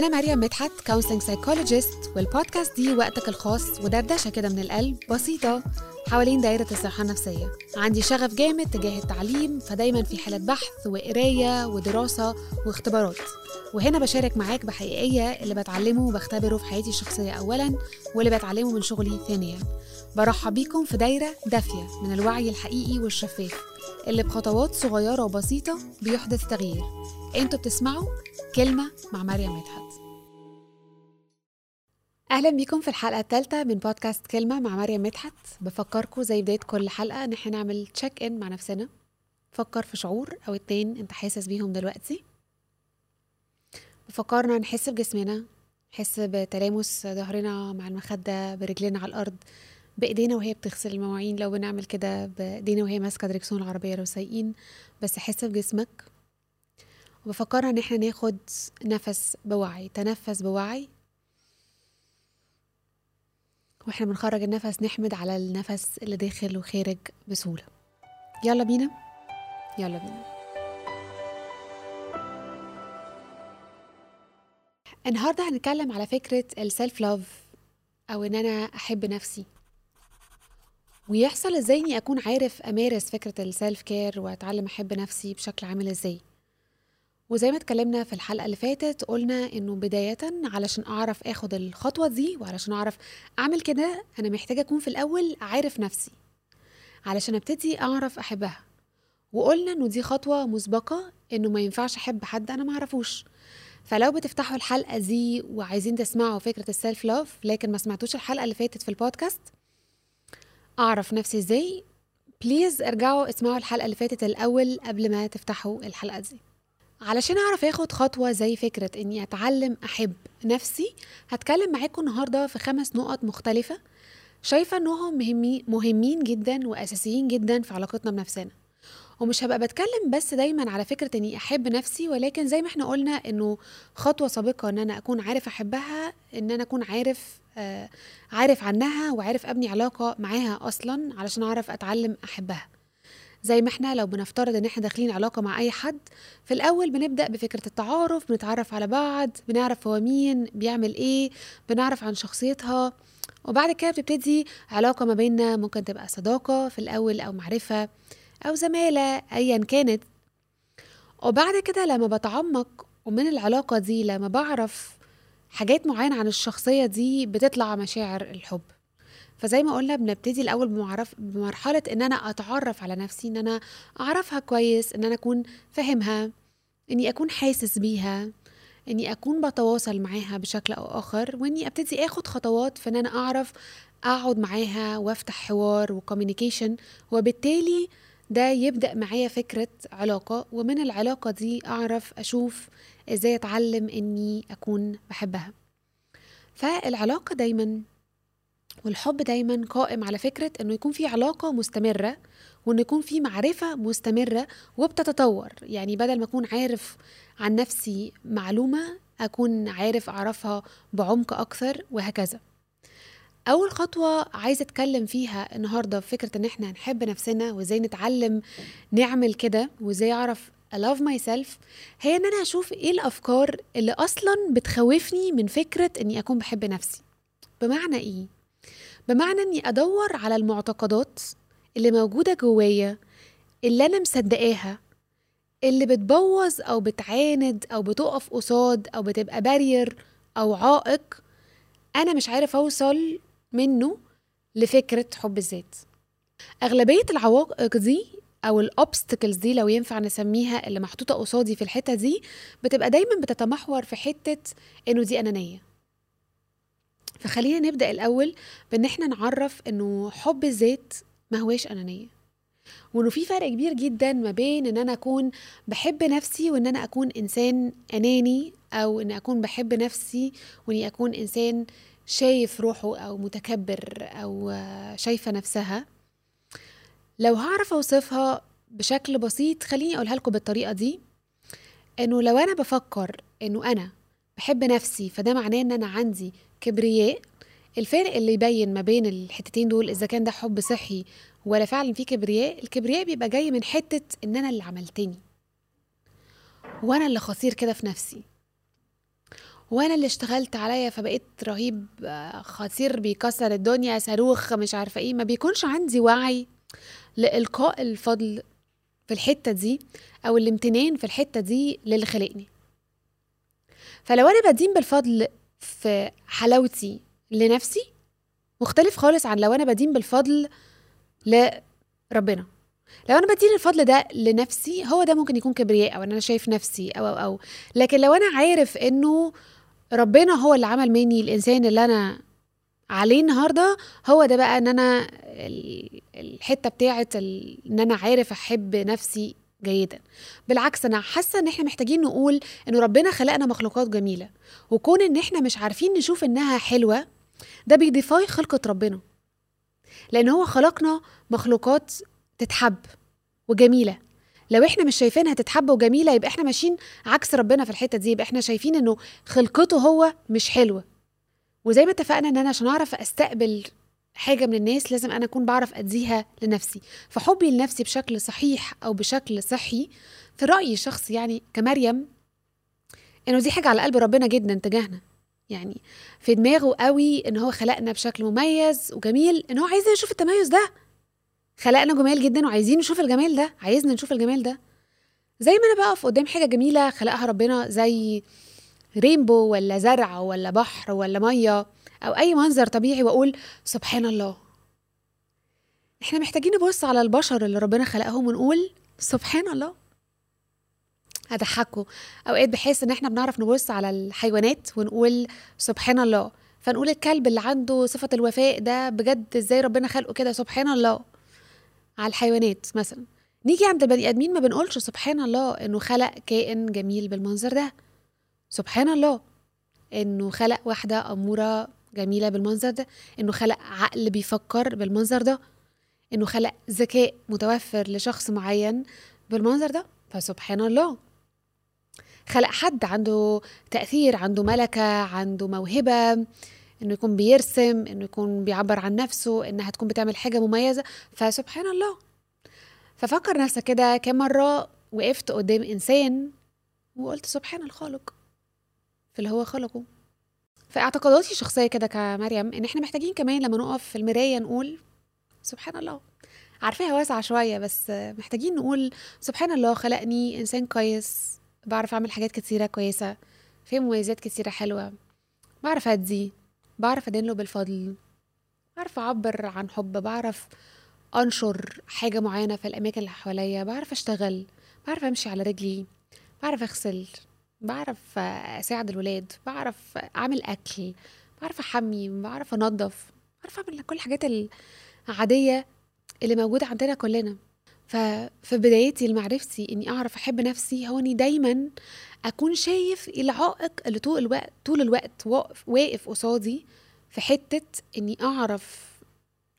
أنا مريم مدحت counseling psychologist والبودكاست دي وقتك الخاص ودردشة كده من القلب بسيطة حوالين دايرة الصحة النفسية. عندي شغف جامد تجاه التعليم فدايما في حالة بحث وقراية ودراسة واختبارات. وهنا بشارك معاك بحقيقية اللي بتعلمه وبختبره في حياتي الشخصية أولا واللي بتعلمه من شغلي ثانيا. برحب بيكم في دايرة دافية من الوعي الحقيقي والشفاف اللي بخطوات صغيرة وبسيطة بيحدث تغيير. أنتوا بتسمعوا كلمة مع مريم مدحت. أهلا بيكم في الحلقة الثالثه من بودكاست كلمة مع مريم مدحت. بفكركم زي بداية كل حلقة إن إحنا نعمل check in مع نفسنا. فكر في شعور أو اتنين أنت حاسس بيهم دلوقتي. بفكرنا نحس بجسمنا نحس بتلامس ظهرنا مع المخدة برجلنا على الأرض بإيدينا وهي بتغسل المواعين. لو بنعمل كده بإيدينا وهي ماسكة دريكسيون العربية لو سايقين بس حس بجسمك. وبفكرنا إن إحنا ناخد نفس بوعي تنفس بوعي. وإحنا بنخرج النفس نحمد على النفس اللي داخل وخارج بسهولة. يلا بينا؟ يلا بينا. النهاردة هنتكلم على فكرة السيلف لوف أو إن أنا أحب نفسي. ويحصل إزاي إني أكون عارف أمارس فكرة ال self care وأتعلم أحب نفسي بشكل عامل إزاي؟ وزي ما اتكلمنا في الحلقة اللي فاتت قلنا إنه بداية علشان أعرف آخد الخطوة دي وعلشان أعرف أعمل كده أنا محتاجة أكون في الأول عارف نفسي علشان أبتدي أعرف أحبها. وقلنا إنه دي خطوة مسبقة إنه ما ينفعش أحب حد أنا ما أعرفوش. فلو بتفتحوا الحلقة دي وعايزين تسمعوا فكرة ال self love لكن ما سمعتوش الحلقة اللي فاتت في البودكاست أعرف نفسي إزاي بليز ارجعوا اسمعوا الحلقة اللي فاتت الأول قبل ما تفتحوا الحلقة دي. علشان أعرف آخد خطوة زي فكرة إني أتعلم أحب نفسي هتكلم معاكم النهارده في خمس نقط مختلفة. شايفة إنهم مهمين جدا وأساسيين جدا في علاقتنا بنفسنا. ومش هبقى بتكلم بس دايما على فكرة إني أحب نفسي ولكن زي ما إحنا قلنا إنه خطوة سابقة إن أنا أكون عارف أحبها إن أنا أكون عارف آه عارف عنها وعارف أبني علاقة معاها أصلا علشان أعرف أتعلم أحبها. زي ما إحنا لو بنفترض ان إحنا داخلين علاقة مع أي حد في الأول بنبدأ بفكرة التعارف بنتعرف على بعض بنعرف هو مين بيعمل إيه بنعرف عن شخصيتها وبعد كده بتبتدي علاقة ما بيننا ممكن تبقى صداقة في الأول أو معرفة أو زمالة ايا كانت. وبعد كده لما بتعمق ومن العلاقة دي لما بعرف حاجات معينة عن الشخصية دي بتطلع مشاعر الحب. فزي ما قلنا بنبتدي الأول بمعرف بمرحلة إن أنا أتعرف على نفسي إن أنا أعرفها كويس إن أنا أكون فاهمها إني أكون حاسس بيها إني أكون بتواصل معاها بشكل أو آخر وإني أبتدي آخد خطوات في إن أنا أعرف أقعد معاها وأفتح حوار وكوميونيكيشن وبالتالي ده يبدأ معايا فكرة علاقة ومن العلاقة دي أعرف أشوف إزاي أتعلم إني أكون بحبها. فالعلاقة دايما والحب دايما قائم على فكرة إنه يكون في علاقة مستمرة وإنه يكون في معرفة مستمرة وبتتطور. يعني بدل ما أكون عارف عن نفسي معلومة أكون عارف أعرفها بعمق أكثر وهكذا. أول خطوة عايزة أتكلم فيها النهاردة في فكرة إن إحنا نحب نفسنا وإزاي نتعلم نعمل كده وإزاي أعرف I love myself هي إن أنا أشوف إيه الأفكار اللي أصلا بتخوفني من فكرة إني أكون بحب نفسي. بمعنى إيه؟ بمعنى إني أدور على المعتقدات اللي موجودة جوايا اللي أنا مصدقاها اللي بتبوظ أو بتعاند أو بتقف قصاد أو بتبقى بارير أو عائق أنا مش عارف أوصل منه لفكرة حب الذات. أغلبية العوائق دي أو الاوبستكلز دي لو ينفع نسميها اللي محطوطة قصادي في الحتة دي بتبقى دايما بتتمحور في حتة إنه دي أنانية. فخلينا نبدأ الأول بإن إحنا نعرف إنه حب الذات ما هواش أنانية. وإنه في فرق كبير جدا ما بين إن أنا أكون بحب نفسي وإن أنا أكون إنسان أناني أو ان أكون بحب نفسي وإني أكون إنسان شايف روحه أو متكبر أو شايفة نفسها. لو هعرف أوصفها بشكل بسيط خليني أقولها لكم بالطريقة دي. إنه لو أنا بفكر إنه أنا بحب نفسي فده معناه إن أنا عندي كبرياء. الفارق اللي يبين ما بين الحتتين دول إذا كان ده حب صحي ولا فعلا في كبرياء الكبرياء بيبقى جاي من حتة إن أنا اللي عملتني. وأنا اللي خطير كده في نفسي. وأنا اللي اشتغلت عليا فبقيت رهيب خطير بيكسر الدنيا صاروخ مش عارفة إيه. ما بيكونش عندي وعي لإلقاء الفضل في الحتة دي أو الامتنان في الحتة دي للي خلقني. فلو أنا بدين بالفضل في حلاوتي لنفسي مختلف خالص عن لو أنا بدين بالفضل لربنا. لو أنا بدين الفضل ده لنفسي هو ده ممكن يكون كبرياء أو إن أنا شايف نفسي أو أو أو. لكن لو أنا عارف إنه ربنا هو اللي عمل مني الإنسان اللي أنا عليه النهارده هو ده بقى إن أنا الحتة بتاعه إن أنا عارف أحب نفسي جيدا. بالعكس أنا حاسة إن إحنا محتاجين نقول ان ربنا خلقنا مخلوقات جميلة وكون إن إحنا مش عارفين نشوف إنها حلوة ده بيديفاي خلقة ربنا. لأن هو خلقنا مخلوقات تتحب وجميلة. لو إحنا مش شايفينها تتحب وجميلة يبقى إحنا ماشيين عكس ربنا في الحتة دي يبقى إحنا شايفين إنه خلقته هو مش حلوة. وزي ما اتفقنا إن أنا عشان أعرف أستقبل حاجة من الناس لازم أنا أكون بعرف أديها لنفسي. فحبي لنفسي بشكل صحيح أو بشكل صحي في رأيي الشخصي يعني كمريم إنه دي حاجة على قلب ربنا جدا تجاهنا. يعني في دماغه قوي إن هو خلقنا بشكل مميز وجميل إن هو عايزنا نشوف التميز ده. خلقنا جمال جدا وعايزين نشوف الجمال ده عايزنا نشوف الجمال ده. زي ما أنا بقف قدام حاجة جميلة خلقها ربنا زي رينبو ولا زرع ولا بحر ولا مية. أو أي منظر طبيعي وأقول سبحان الله. إحنا محتاجين نبص على البشر اللي ربنا خلقهم ونقول سبحان الله. هضحكوا. أوقات بحس إن إحنا بنعرف نبص على الحيوانات ونقول سبحان الله. فنقول الكلب اللي عنده صفة الوفاء ده بجد إزاي ربنا خلقه كده سبحان الله؟ على الحيوانات مثلا. نيجي عند البني آدمين ما بنقولش سبحان الله إنه خلق كائن جميل بالمنظر ده. سبحان الله إنه خلق واحدة أمورة جميلة بالمنظر ده إنه خلق عقل بيفكر بالمنظر ده إنه خلق ذكاء متوفر لشخص معين بالمنظر ده فسبحان الله. خلق حد عنده تأثير عنده ملكة عنده موهبة إنه يكون بيرسم إنه يكون بيعبر عن نفسه إنها تكون بتعمل حاجة مميزة فسبحان الله. ففكر نفسك كده كم مرة وقفت قدام إنسان وقلت سبحان الخالق في اللي هو خلقه. في اعتقاداتي الشخصية كده كمريم إن إحنا محتاجين كمان لما نقف في المراية نقول سبحان الله. عارفاها واسعة شوية بس محتاجين نقول سبحان الله خلقني إنسان كويس بعرف أعمل حاجات كتيرة كويسة في مميزات كتيرة حلوة بعرف أدي بعرف ادينله بالفضل بعرف أعبر عن حب بعرف أنشر حاجة معينة في الأماكن اللي حواليا بعرف أشتغل بعرف أمشي على رجلي بعرف أغسل. بعرف أساعد الولاد بعرف أعمل أكل بعرف أحمي بعرف انظف بعرف أعمل كل الحاجات العادية اللي موجودة عندنا كلنا. ففي بدايتي لمعرفتي إني أعرف أحب نفسي هو إني دايما أكون شايف العائق اللي طول الوقت طول الوقت واقف واقف قصادي في حتة إني أعرف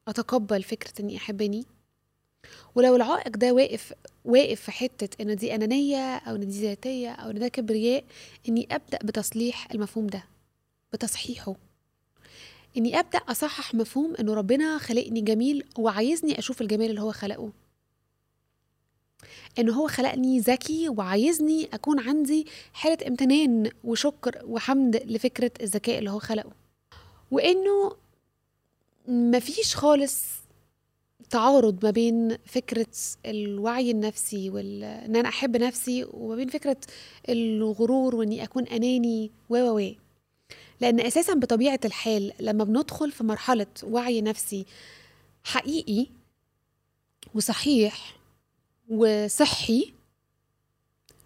أتقبل فكرة إني احبني ولو العائق ده واقف واقف في حتة إن دي أنانية أو إن دي ذاتية أو إن ده كبرياء إني أبدأ بتصليح المفهوم ده بتصحيحه. إني أبدأ أصحح مفهوم إنه ربنا خلقني جميل وعايزني أشوف الجمال اللي هو خلقه. إن هو خلقني ذكي وعايزني أكون عندي حالة امتنان وشكر وحمد لفكرة الذكاء اللي هو خلقه. وإنه مفيش خالص تعارض ما بين فكرة الوعي النفسي وان أنا أحب نفسي وما بين فكرة الغرور وإني أكون أناني و و لأن أساسا بطبيعة الحال لما بندخل في مرحلة وعي نفسي حقيقي وصحيح وصحي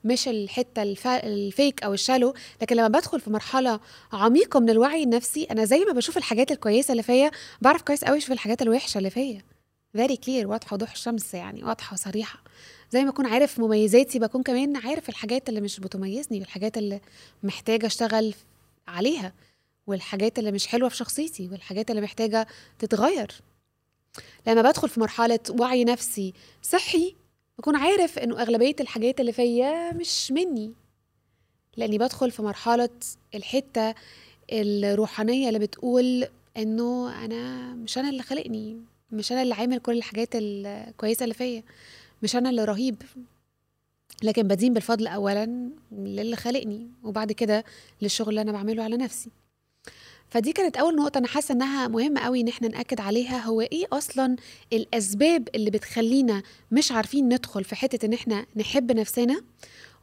مش الحتة ال fake أو ال shallow لكن لما بدخل في مرحلة عميقة من الوعي النفسي أنا زي ما بشوف الحاجات الكويسة اللي فيا بعرف كويس قوي أشوف الحاجات الوحشة اللي فيا. very clear واضحة وضوح الشمس يعني واضحة وصريحة. زي ما أكون عارف مميزاتي بكون كمان عارف الحاجات اللي مش بتميزني والحاجات اللي محتاجة أشتغل عليها والحاجات اللي مش حلوة في شخصيتي والحاجات اللي محتاجة تتغير. لما بدخل في مرحلة وعي نفسي صحي بكون عارف إنه أغلبية الحاجات اللي فيا مش مني. لأني بدخل في مرحلة الحتة الروحانية اللي بتقول إنه أنا مش أنا اللي خلقني. مش أنا اللي عامل كل الحاجات الكويسه اللي فيا. مش أنا اللي رهيب. لكن بدين بالفضل اولا للي خلقني وبعد كده للشغل اللي أنا بعمله على نفسي. فدي كانت أول نقطة أنا حاسة إنها مهمة قوي إن إحنا نأكد عليها. هو إيه أصلا الأسباب اللي بتخلينا مش عارفين ندخل في حتة إن إحنا نحب نفسنا؟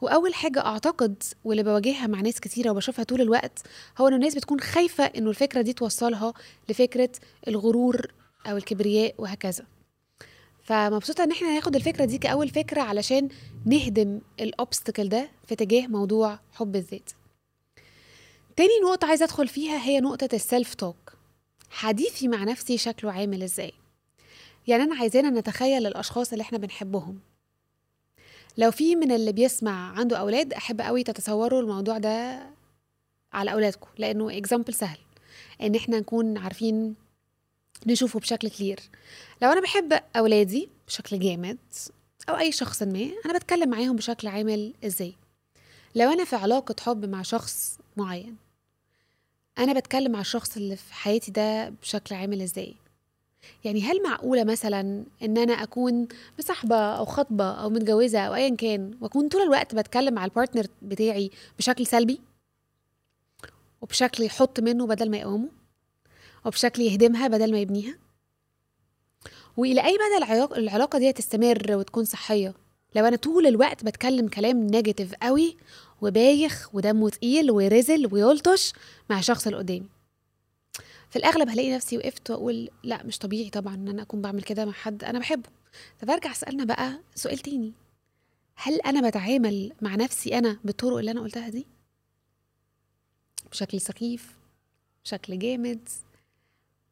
وأول حاجة أعتقد واللي بواجهها مع ناس كتيرة وبشوفها طول الوقت هو ان الناس بتكون خايفة إنه الفكرة دي توصلها لفكرة الغرور أو الكبرياء وهكذا. فمبسوطة إن إحنا ناخد الفكرة دي كأول فكرة علشان نهدم الاوبستكل ده في تجاه موضوع حب الذات. تاني نقطة عايزة أدخل فيها هي نقطة السيلف توك حديثي مع نفسي شكله عامل إزاي؟ يعني أنا عايزانا نتخيل الأشخاص اللي إحنا بنحبهم. لو في من اللي بيسمع عنده أولاد أحب قوي تتصوروا الموضوع ده على أولادكم لأنه example سهل. إن إحنا نكون عارفين نشوفه بشكل clear لو أنا بحب أولادي بشكل جامد أو أي شخص ما أنا بتكلم معاهم بشكل عامل إزاي؟ لو أنا في علاقة حب مع شخص معين أنا بتكلم مع الشخص اللي في حياتي ده بشكل عامل إزاي؟ يعني هل معقولة مثلا إن أنا أكون مصاحبة أو خاطبة أو متجوزة أو أيا كان وأكون طول الوقت بتكلم مع ال partner بتاعي بشكل سلبي؟ وبشكل يحط منه بدل ما يقومه وبشكل يهدمها بدل ما يبنيها؟ وإلى أي مدى العلاقة دي تستمر وتكون صحية؟ لو أنا طول الوقت بتكلم كلام نيجاتيف قوي وبايخ ودمه تقيل ورزل ويلطش مع الشخص اللي قدامي في الأغلب هلاقي نفسي وقفت وأقول لا مش طبيعي طبعا إن أنا أكون بعمل كده مع حد أنا بحبه. فبرجع أسألنا بقى سؤال تاني. هل أنا بتعامل مع نفسي أنا بالطرق اللي أنا قلتها دي؟ بشكل سخيف بشكل جامد؟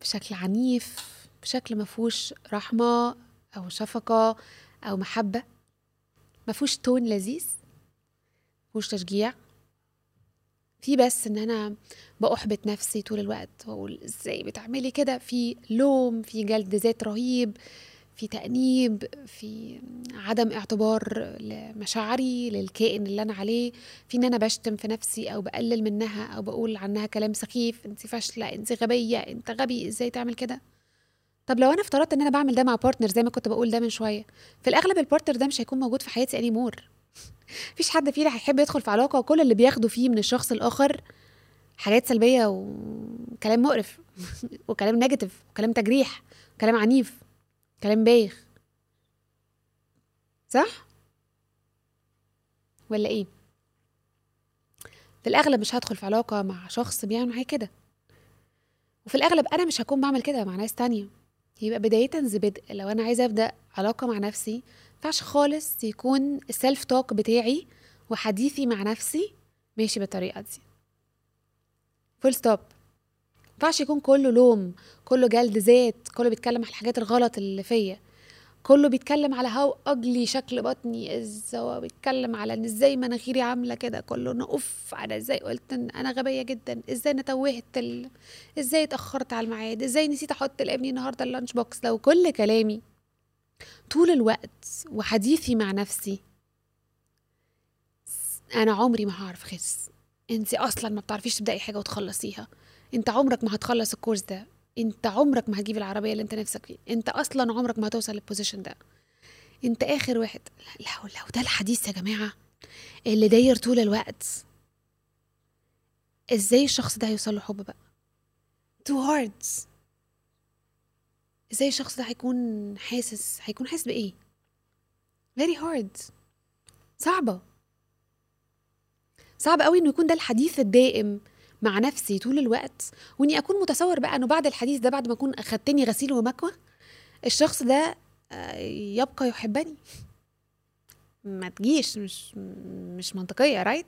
بشكل عنيف بشكل مفهوش رحمة أو شفقة أو محبة. مفهوش تون لذيذ مفهوش تشجيع. في بس إن أنا بأحبط نفسي طول الوقت وأقول إزاي بتعملي كده؟ في لوم في جلد ذات رهيب. في تأنيب في عدم اعتبار لمشاعري للكائن اللي أنا عليه في إن أنا بشتم في نفسي أو بقلل منها أو بقول عنها كلام سخيف أنت فاشلة أنت غبية أنت غبي إزاي تعمل كده؟ طب لو أنا افترضت إن أنا بعمل ده مع partner زي ما كنت بقول ده من شوية في الأغلب ال partner ده مش هيكون موجود في حياتي anymore مفيش حد فينا هيحب يدخل في علاقة وكل اللي بياخده فيه من الشخص الآخر حاجات سلبية وكلام مقرف وكلام negative وكلام تجريح وكلام عنيف. كلام بايخ. صح؟ ولا إيه؟ في الأغلب مش هدخل في علاقة مع شخص بيعمل معايا كده. وفي الأغلب أنا مش هكون بعمل كده مع ناس تانية. يبقى بداية بدء لو أنا عايزة أبدأ علاقة مع نفسي مينفعش خالص يكون ال self talk بتاعي وحديثي مع نفسي ماشي بالطريقة دي. full stop ينفعش يكون كله لوم كله جلد ذات كله بيتكلم على الحاجات الغلط اللي فيا. كله بيتكلم على how ugly شكل بطني is بيتكلم على إن إزاي مناخيري عاملة كده. كله نقف أنا إزاي قلت إن أنا غبية جدا إزاي أنا توهت ال... إزاي اتأخرت على الميعاد إزاي نسيت أحط لابني النهارده ال lunch box. لو كل كلامي طول الوقت وحديثي مع نفسي أنا عمري ما هعرف أخس. انت أصلا ما بتعرفيش تبدأي حاجة وتخلصيها. انت عمرك ما هتخلص ال course ده. انت عمرك ما هتجيب العربية اللي انت نفسك فيه انت أصلا عمرك ما هتوصل لل position ده. انت آخر واحد. لو لو ده الحديث يا جماعة اللي داير طول الوقت. إزاي الشخص ده هيوصل له حب بقى؟ too hard إزاي الشخص ده هيكون حاسس؟ هيكون حاسس بإيه؟ Very hard. صعبة. صعب قوي إنه يكون ده الحديث الدائم. مع نفسي طول الوقت وإني أكون متصور بقى إنه بعد الحديث ده بعد ما أكون أخدتني غسيل ومكوى الشخص ده آه، يبقى يحبني. ما تجيش مش مش منطقية رايت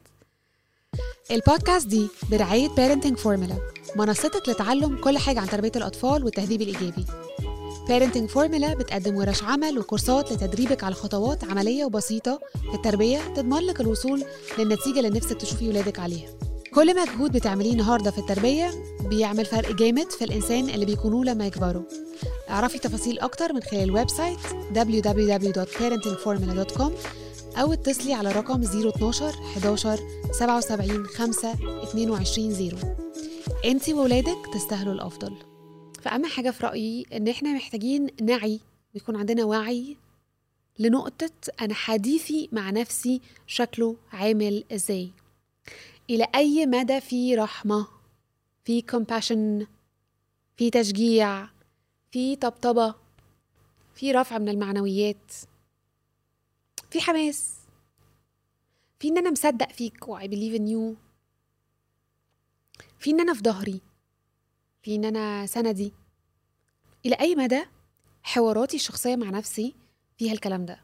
البودكاست دي برعاية Parenting Formula منصتك لتعلم كل حاجة عن تربية الأطفال والتهذيب الإيجابي. Parenting Formula بتقدم ورش عمل وكورسات لتدريبك على خطوات عملية وبسيطة في التربية تضمن لك الوصول للنتيجة اللي نفسك تشوفي ولادك عليها. كل مجهود بتعمليه النهارده في التربية بيعمل فرق جامد في الإنسان اللي بيكونوه لما يكبروا. اعرفي تفاصيل أكتر من خلال ال website www.parentingformula.com أو اتصلي على رقم 012 11 77 5 22 0 انت وولادك تستاهلوا الأفضل. فأهم حاجة في رأيي إن إحنا محتاجين نعي ويكون عندنا وعي لنقطة أنا حديثي مع نفسي شكله عامل إزاي. إلى أي مدى في رحمة في compassion في تشجيع في طبطبة في رفع من المعنويات في حماس في إن أنا مصدق فيك و I believe in you في إن أنا في ظهري في إن أنا سندي. إلى أي مدى حواراتي الشخصية مع نفسي فيها الكلام ده؟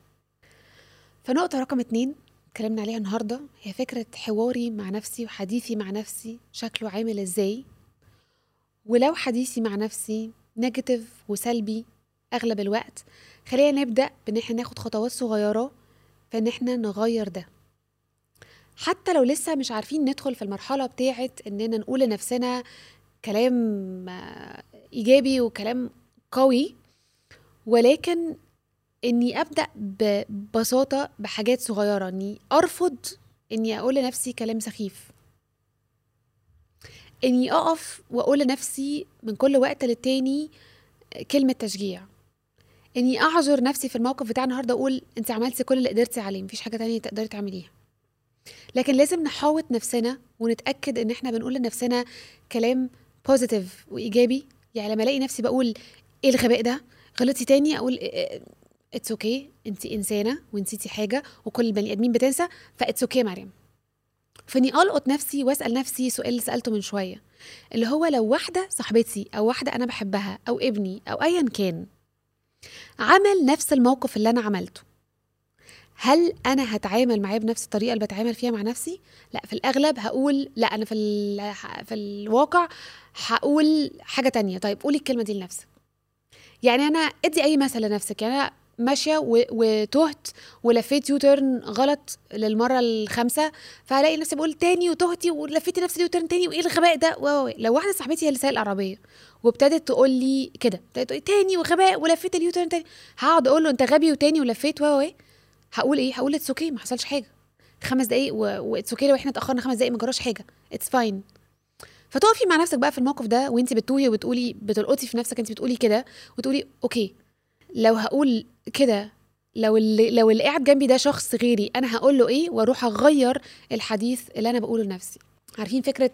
فنقطة رقم اتنين اتكلمنا عليها النهارده هي فكرة حواري مع نفسي وحديثي مع نفسي شكله عامل إزاي؟ ولو حديثي مع نفسي نيجاتيف وسلبي أغلب الوقت خلينا نبدأ بإن إحنا ناخد خطوات صغيرة فان إحنا نغير ده. حتى لو لسه مش عارفين ندخل في المرحلة بتاعه إننا نقول لنفسنا كلام آه، إيجابي وكلام قوي ولكن إني أبدأ ببساطة بحاجات صغيرة إني أرفض إني أقول لنفسي كلام سخيف. إني أقف وأقول لنفسي من كل وقت للتاني كلمة تشجيع. إني أعذر نفسي في الموقف بتاع النهارده أقول أنت عملتي كل اللي قدرتي عليه مفيش حاجة تانية تقدري تعمليها. لكن لازم نحاوط نفسنا ونتأكد إن إحنا بنقول لنفسنا كلام positive وإيجابي. يعني لما ألاقي نفسي بقول إيه الغباء ده؟ غلطتي تاني أقول it's okay. انت إنسانة ونسيتي حاجة وكل البني آدمين بتنسى ف it's okay مريم. فاني ألقط نفسي وأسأل نفسي سؤال اللي سألته من شوية. اللي هو لو واحدة صاحبتي أو واحدة أنا بحبها أو ابني أو ايا كان عمل نفس الموقف اللي أنا عملته هل أنا هتعامل معاه بنفس الطريقة اللي بتعامل فيها مع نفسي؟ لأ في الأغلب هقول لأ أنا في في الواقع هقول حاجة تانية. طيب قولي الكلمة دي لنفسك. يعني أنا ادي أي مثل لنفسك. يعني أنا ماشية وتهت ولفيت يوترن غلط للمرة الخامسة فهلاقي نفسي بقول تاني وتهتي ولفيتي نفس ال U-turn تاني وإيه الغباء ده؟ لو واحدة صاحبتي هي اللي سايقة العربية وابتدت تقول لي كده تاني وغباء ولفيت ال U-turn تاني هقعد أقول له أنت غبي وتاني ولفيت و هقول إيه؟ هقول it's okay ما حصلش حاجة. خمس دقايق و it's okay لو إحنا اتأخرنا خمس دقايق ما جراش حاجة it's fine فتقفي مع نفسك بقى في الموقف ده وانت بتوهي وبتقولي بتلقطي في نفسك انت بتقولي كده وتقولي okay لو هقول كده لو اللي لو اللي قاعد جنبي ده شخص غيري أنا هقول له إيه؟ وأروح أغير الحديث اللي أنا بقوله لنفسي. عارفين فكرة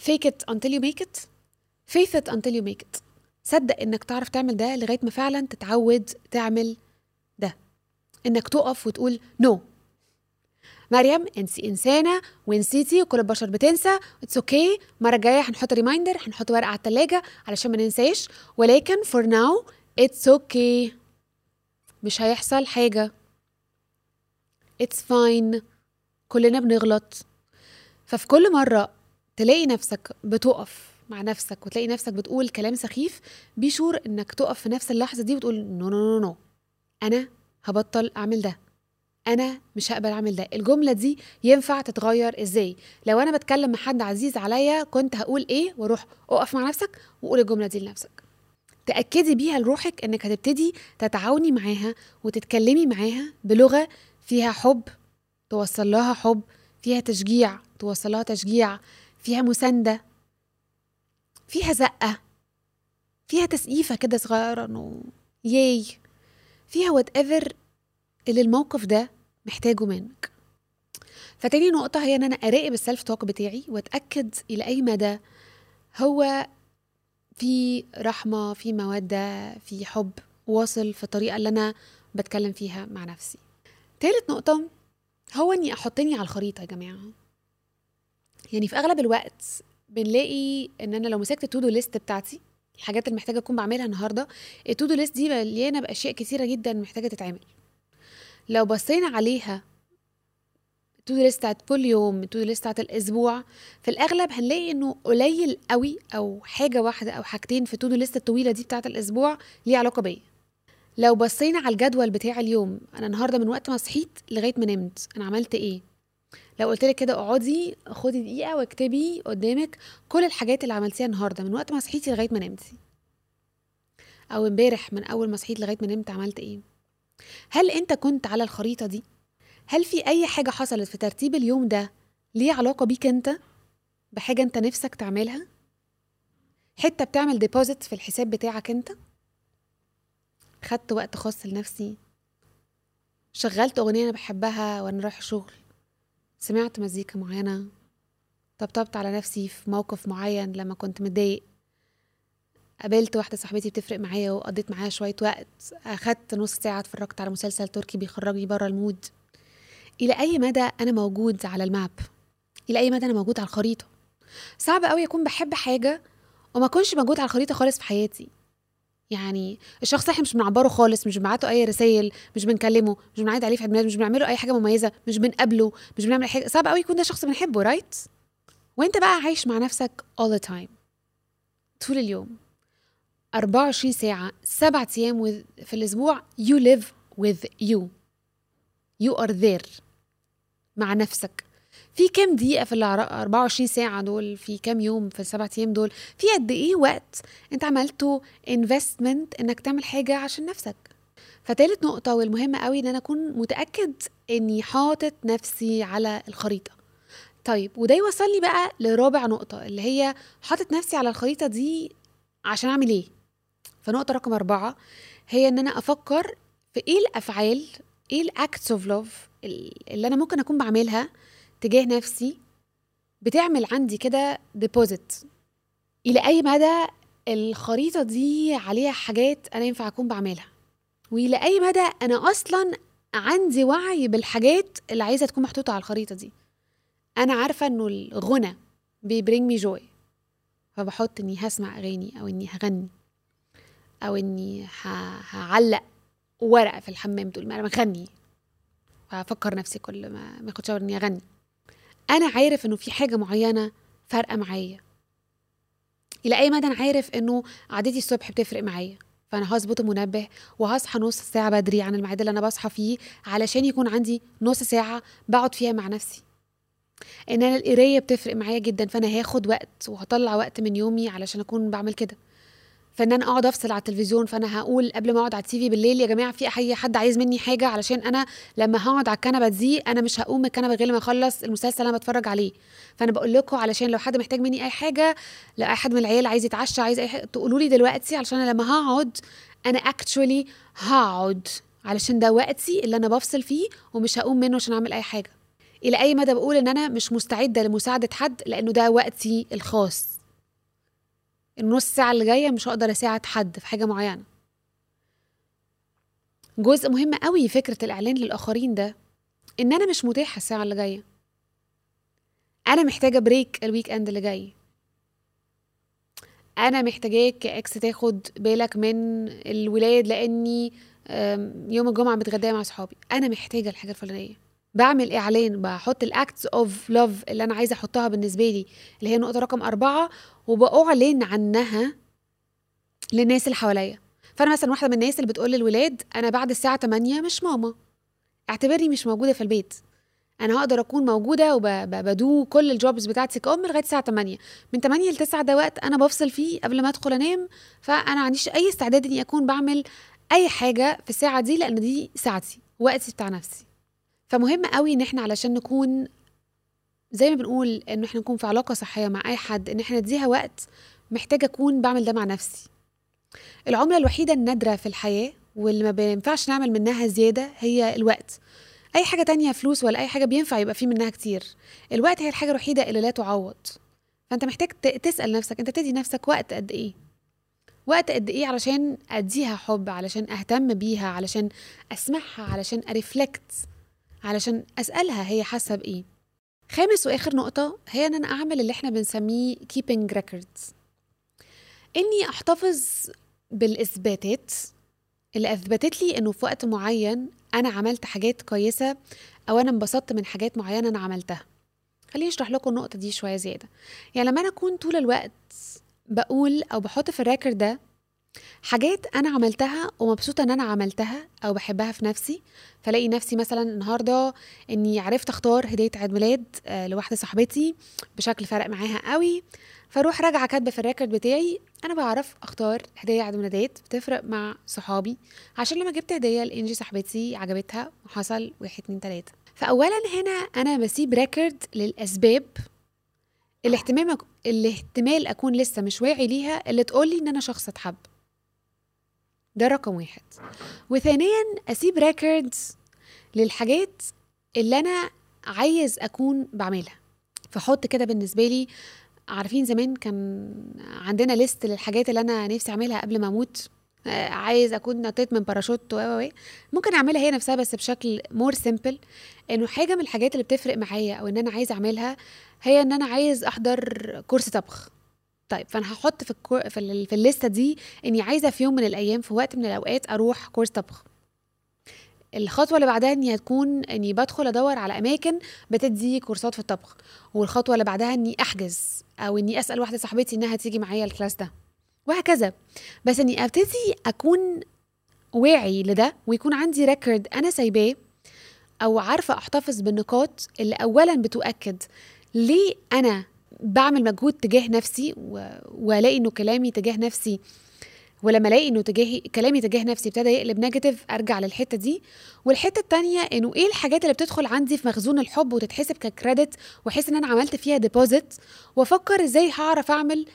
fake it until you make it faith it until you make it. صدق إنك تعرف تعمل ده لغاية ما فعلا تتعود تعمل ده. إنك تقف وتقول no. مريم انت إنسانة ونسيتي وكل البشر بتنسى. it's okay. المرة الجاية هنحط reminder هنحط ورقة على التلاجة علشان ما ننساش. ولكن for now it's okay مش هيحصل حاجة. it's fine كلنا بنغلط. ففي كل مرة تلاقي نفسك بتقف مع نفسك وتلاقي نفسك بتقول كلام سخيف be sure إنك تقف في نفس اللحظة دي وتقول no no no no أنا هبطل أعمل ده. أنا مش هقبل أعمل ده. الجملة دي ينفع تتغير إزاي؟ لو أنا بتكلم مع حد عزيز عليا كنت هقول إيه؟ وأروح أقف مع نفسك وقول الجملة دي لنفسك. تأكدي بيها لروحك إنك هتبتدي تتعاوني معاها وتتكلمي معاها بلغة فيها حب توصل لها حب فيها تشجيع توصل لها تشجيع فيها مساندة فيها زقة فيها تسقيفة كده صغيرة إنه ياي فيها whatever اللي الموقف ده محتاجه منك. فتاني نقطة هي إن أنا أراقب ال self talk بتاعي وأتأكد إلى أي مدى هو في رحمة في مودة في حب واصل في الطريقة اللي أنا بتكلم فيها مع نفسي. تالت نقطة هو إني أحطني على الخريطة يا جماعة. يعني في أغلب الوقت بنلاقي إن أنا لو مسكت التودو ليست بتاعتي الحاجات اللي محتاجة أكون بعملها النهاردة التودو ليست دي مليانة بأشياء كثيرة جدا محتاجة تتعمل. لو بصينا عليها ال to list بتاعت كل يوم ال to list بتاعت الأسبوع. في الأغلب هنلاقي إنه قليل قوي أو حاجة واحدة أو حاجتين في ال to list الطويلة دي بتاعت الأسبوع ليها علاقة بيا. لو بصينا على الجدول بتاع اليوم أنا النهارده من وقت ما صحيت لغاية ما نمت أنا عملت إيه؟ لو قلت لك كده اقعدي خدي دقيقة واكتبي قدامك كل الحاجات اللي عملتيها النهارده من وقت ما صحيتي لغاية ما نمتي. أو امبارح من أول ما صحيت لغاية ما نمت عملت إيه؟ هل أنت كنت على الخريطة دي؟ هل في أي حاجة حصلت في ترتيب اليوم ده ليه علاقة بيك أنت؟ بحاجة أنت نفسك تعملها؟ حتة بتعمل ديبوزيت في الحساب بتاعك أنت؟ خدت وقت خاص لنفسي؟ شغلت أغنية أنا بحبها وأنا رايح الشغل سمعت مزيكا معينة؟ طبطبت على نفسي في موقف معين لما كنت متضايق؟ قابلت واحدة صاحبتي بتفرق معايا وقضيت معاها شوية وقت؟ أخدت نص ساعة اتفرجت على مسلسل تركي بيخرجني بره ال mood؟ إلى أي مدى أنا موجود على ال map؟ إلى أي مدى أنا موجود على الخريطة؟ صعب قوي أكون بحب حاجة وما أكونش موجود على الخريطة خالص في حياتي. يعني الشخص إحنا مش بنعبره خالص مش بنبعته أي رسائل مش بنكلمه مش بنعيد عليه في عيد ميلاده مش بنعمله أي حاجة مميزة مش بنقابله مش بنعمل أي حاجة. صعب قوي يكون ده شخص بنحبه right وأنت بقى عايش مع نفسك all the time طول اليوم. 24 ساعة سبعة أيام في الأسبوع you live with you. You are there. مع نفسك. في كام دقيقة في ال 24 ساعة دول في كام يوم في السبعة أيام دول في قد إيه وقت أنت عملته investment إنك تعمل حاجة عشان نفسك؟ فتالت نقطة والمهمة قوي إن أنا أكون متأكد إني حاطط نفسي على الخريطة. طيب وده يوصلني بقى لرابع نقطة اللي هي حاطط نفسي على الخريطة دي عشان أعمل إيه؟ فنقطة رقم أربعة هي إن أنا أفكر في إيه الأفعال إيه الأكتس أوف لوف اللي أنا ممكن أكون بعملها تجاه نفسي بتعمل عندي كده ديبوزيت إلى أي مدى الخريطة دي عليها حاجات أنا ينفع أكون بعملها. وإلى أي مدى أنا أصلا عندي وعي بالحاجات اللي عايزة تكون محطوطة على الخريطة دي. أنا عارفة إنه الغنى بي bring me joy فبحط إني هسمع أغاني أو إني هغني أو إني ه- هعلق ورقة في الحمام طول ما أنا بغني. وهفكر نفسي كل ما ما اخد shower إني أغني. أنا عارف إنه في حاجة معينة فارقة معايا. إلى أي مدى أنا عارف إنه عادتي الصبح بتفرق معايا. فأنا هظبط المنبه وهصحى نص ساعة بدري عن الميعاد اللي أنا بصحى فيه علشان يكون عندي نص ساعة بقعد فيها مع نفسي. إن أنا القراية بتفرق معايا جدا فأنا هاخد وقت وهطلع وقت من يومي علشان أكون بعمل كده. فإن أنا أقعد أفصل على التلفزيون فأنا هقول قبل ما أقعد على التي في بالليل يا جماعة في أي حد عايز مني حاجة؟ علشان أنا لما هقعد على الكنبة دي أنا مش هقوم من الكنبة غير لما أخلص المسلسل اللي أنا بتفرج عليه. فأنا بقول لكم علشان لو حد محتاج مني أي حاجة لو أي حد من العيال عايز يتعشى عايز أي حاجة تقولوا لي دلوقتي علشان أنا لما هقعد أنا اكشولي هقعد. علشان ده وقتي اللي أنا بفصل فيه ومش هقوم منه عشان أعمل أي حاجة. إلى أي مدى بقول إن أنا مش مستعدة لمساعدة حد؟ لأنه ده وقتي الخاص. النص ساعة اللي جاية مش هقدر أساعد حد في حاجة معينة. جزء مهم قوي فكرة الإعلان للآخرين ده إن أنا مش متاحة الساعة اللي جاية. أنا محتاجة break ال weekend اللي جاي. أنا محتاجاك X تاخد بالك من الولاد لأني أم، يوم الجمعة متغدية مع صحابي أنا محتاجة الحاجة الفلانية. بعمل اعلان بحط ال acts of love اللي أنا عايزة أحطها بالنسبة لي اللي هي نقطة رقم أربعة وبأعلن عنها للناس اللي حواليا. فأنا مثلا واحدة من الناس اللي بتقول للولاد أنا بعد الساعة 8 مش ماما. اعتبرني مش موجودة في البيت. أنا هقدر أكون موجودة وبدو كل الجوبز بتاعتي كأم لغاية الساعة 8 من 8 ل 9 ده وقت أنا بفصل فيه قبل ما أدخل أنام فأنا عنديش أي استعداد إني أكون بعمل أي حاجة في الساعة دي لأن دي ساعتي وقتي بتاع نفسي. فمهم قوي إن إحنا علشان نكون زي ما بنقول إن إحنا نكون في علاقة صحية مع أي حد إن إحنا نديها وقت محتاجة أكون بعمل ده مع نفسي. العملة الوحيدة النادرة في الحياة واللي ما بينفعش نعمل منها زيادة هي الوقت. أي حاجة تانية فلوس ولا أي حاجة بينفع يبقى فيه منها كتير. الوقت هي الحاجة الوحيدة اللي لا تعوض. فأنت محتاج تسأل نفسك أنت بتدي نفسك وقت قد إيه؟ وقت قد إيه علشان أديها حب علشان أهتم بيها علشان أسمعها علشان أرفلكت علشان أسألها هي حاسة بإيه. خامس وآخر نقطة هي إن أنا أعمل اللي إحنا بنسميه keeping records. إني أحتفظ بالإثباتات اللي أثبتت لي إنه في وقت معين أنا عملت حاجات كويسة أو أنا انبسطت من حاجات معينة أنا عملتها. خليني أشرح لكم النقطة دي شوية زيادة. يعني لما أنا أكون طول الوقت بقول أو بحط في الريكورد ده حاجات أنا عملتها ومبسوطة إن أنا عملتها أو بحبها في نفسي. فلاقي نفسي مثلا النهارده إني عرفت أختار هدية عيد ميلاد آه، لواحدة صاحبتي بشكل فرق معاها قوي. فاروح راجعة كاتبة في ال record بتاعي أنا بعرف أختار هدية عيد ميلادات بتفرق مع صحابي. عشان لما جبت هدية لإنجي صاحبتي عجبتها وحصل واحد اتنين تلاتة. فاولا هنا أنا بسيب record للأسباب الاهتمام الاحتمال أكون لسه مش واعي ليها اللي تقولي إن أنا شخص أتحب. ده رقم واحد. وثانيا أسيب records للحاجات اللي أنا عايز أكون بعملها. فحط كده بالنسبة لي عارفين زمان كان عندنا list للحاجات اللي أنا نفسي أعملها قبل ما أموت. آه، عايز أكون نطيت من باراشوت و و ممكن أعملها هي نفسها بس بشكل more simple إنه حاجة من الحاجات اللي بتفرق معايا أو إن أنا عايز أعملها هي إن أنا عايز أحضر كورس طبخ. طيب فأنا هحط في الكو... في. في ال list ة دي إني عايزة في يوم من الأيام في وقت من الأوقات أروح كورس طبخ الخطوة اللي بعدها إني هتكون إني بدخل أدور على أماكن بتدي كورسات في الطبخ والخطوة اللي بعدها إني أحجز أو إني أسأل واحدة صاحبتي إنها تيجي معايا ال class ده وهكذا بس إني أبتدي أكون واعي لده ويكون عندي record أنا سايباه أو عارفة أحتفظ بالنقاط اللي اولا بتؤكد ليه أنا بعمل مجهود تجاه نفسي. والاقي إنه كلامي تجاه نفسي ولما ألاقي إنه تجاهي كلامي تجاه نفسي ابتدى يقلب negative أرجع للحتة دي والحتة التانية إنه إيه الحاجات اللي بتدخل عندي في مخزون الحب وتتحسب ك credit وأحس إن أنا عملت فيها deposit وأفكر إزاي هعرف أعمل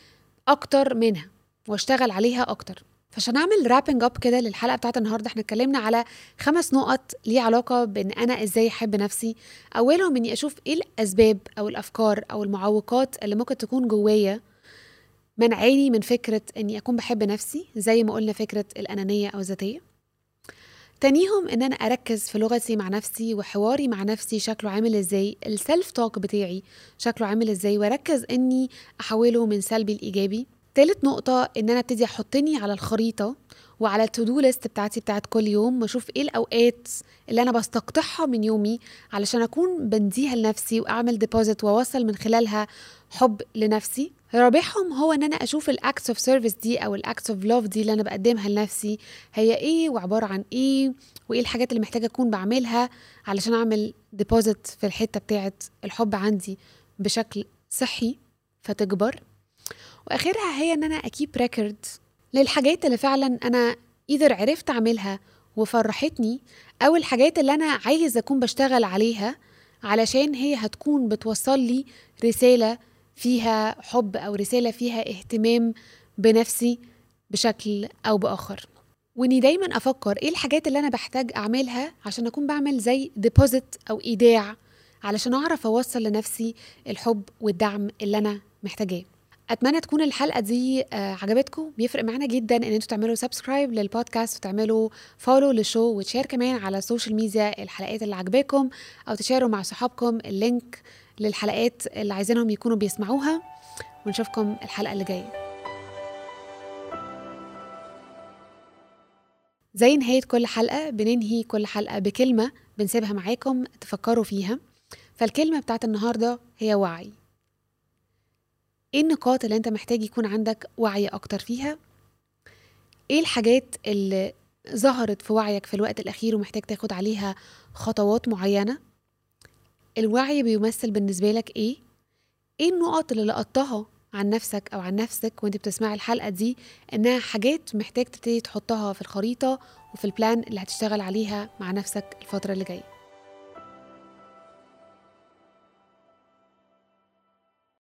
أكتر منها وأشتغل عليها أكتر فعشان أعمل wrapping up كده للحلقة بتاعت النهارده إحنا اتكلمنا على خمس نقط ليه علاقة بإن أنا إزاي أحب نفسي. أولهم إني أشوف إيه الأسباب أو الأفكار أو المعوقات اللي ممكن تكون جوايا منعاني من فكرة إني أكون بحب نفسي زي ما قلنا فكرة الأنانية أو الذاتية. تانيهم إن أنا أركز في لغتي مع نفسي وحواري مع نفسي شكله عامل إزاي ال self talk بتاعي شكله عامل إزاي وأركز إني أحوله من سلبي لإيجابي. تالت نقطة إن أنا أبتدي أحطني على الخريطة وعلى ال to-do list بتاعتي بتاعت كل يوم وأشوف إيه الأوقات اللي أنا بستقطعها من يومي علشان أكون بنديها لنفسي وأعمل deposit وأوصل من خلالها حب لنفسي. رابعهم هو إن أنا أشوف ال acts of service دي أو ال acts of love دي اللي أنا بقدمها لنفسي هي إيه وعبارة عن إيه وإيه الحاجات اللي محتاجة أكون بعملها علشان أعمل deposit في الحتة بتاعت الحب عندي بشكل صحي فتكبر. وآخرها هي إن أنا أ keep record للحاجات اللي فعلا أنا either عرفت أعملها وفرحتني أو الحاجات اللي أنا عايز أكون بشتغل عليها علشان هي هتكون بتوصل لي رسالة فيها حب أو رسالة فيها اهتمام بنفسي بشكل أو بآخر. وإني دايما أفكر إيه الحاجات اللي أنا بحتاج أعملها عشان أكون بعمل زي deposit أو إيداع علشان أعرف أوصل لنفسي الحب والدعم اللي أنا محتاجاه. أتمنى تكون الحلقة دي آه، عجبتكم. بيفرق معانا جدا إن أنتوا تعملوا subscribe لل podcast وتعملوا follow لل show و تـ share كمان على السوشيال ميديا الحلقات اللي عجباكم أو تـ share وا مع صحابكم ال link للحلقات اللي عايزينهم يكونوا بيسمعوها. ونشوفكم الحلقة اللي جاية. زي نهاية كل حلقة بننهي كل حلقة بكلمة بنسيبها معاكم تفكروا فيها. فالكلمة بتاعت النهاردة هي وعي. إيه النقاط اللي أنت محتاج يكون عندك وعي أكتر فيها؟ إيه الحاجات اللي ظهرت في وعيك في الوقت الأخير ومحتاج تاخد عليها خطوات معينة؟ الوعي بيمثل بالنسبة لك إيه؟ إيه النقط اللي لقطتها عن نفسك أو عن نفسك وأنت بتسمعي الحلقة دي إنها حاجات محتاج تبتدي تحطها في الخريطة وفي البلان اللي هتشتغل عليها مع نفسك الفترة اللي جاية؟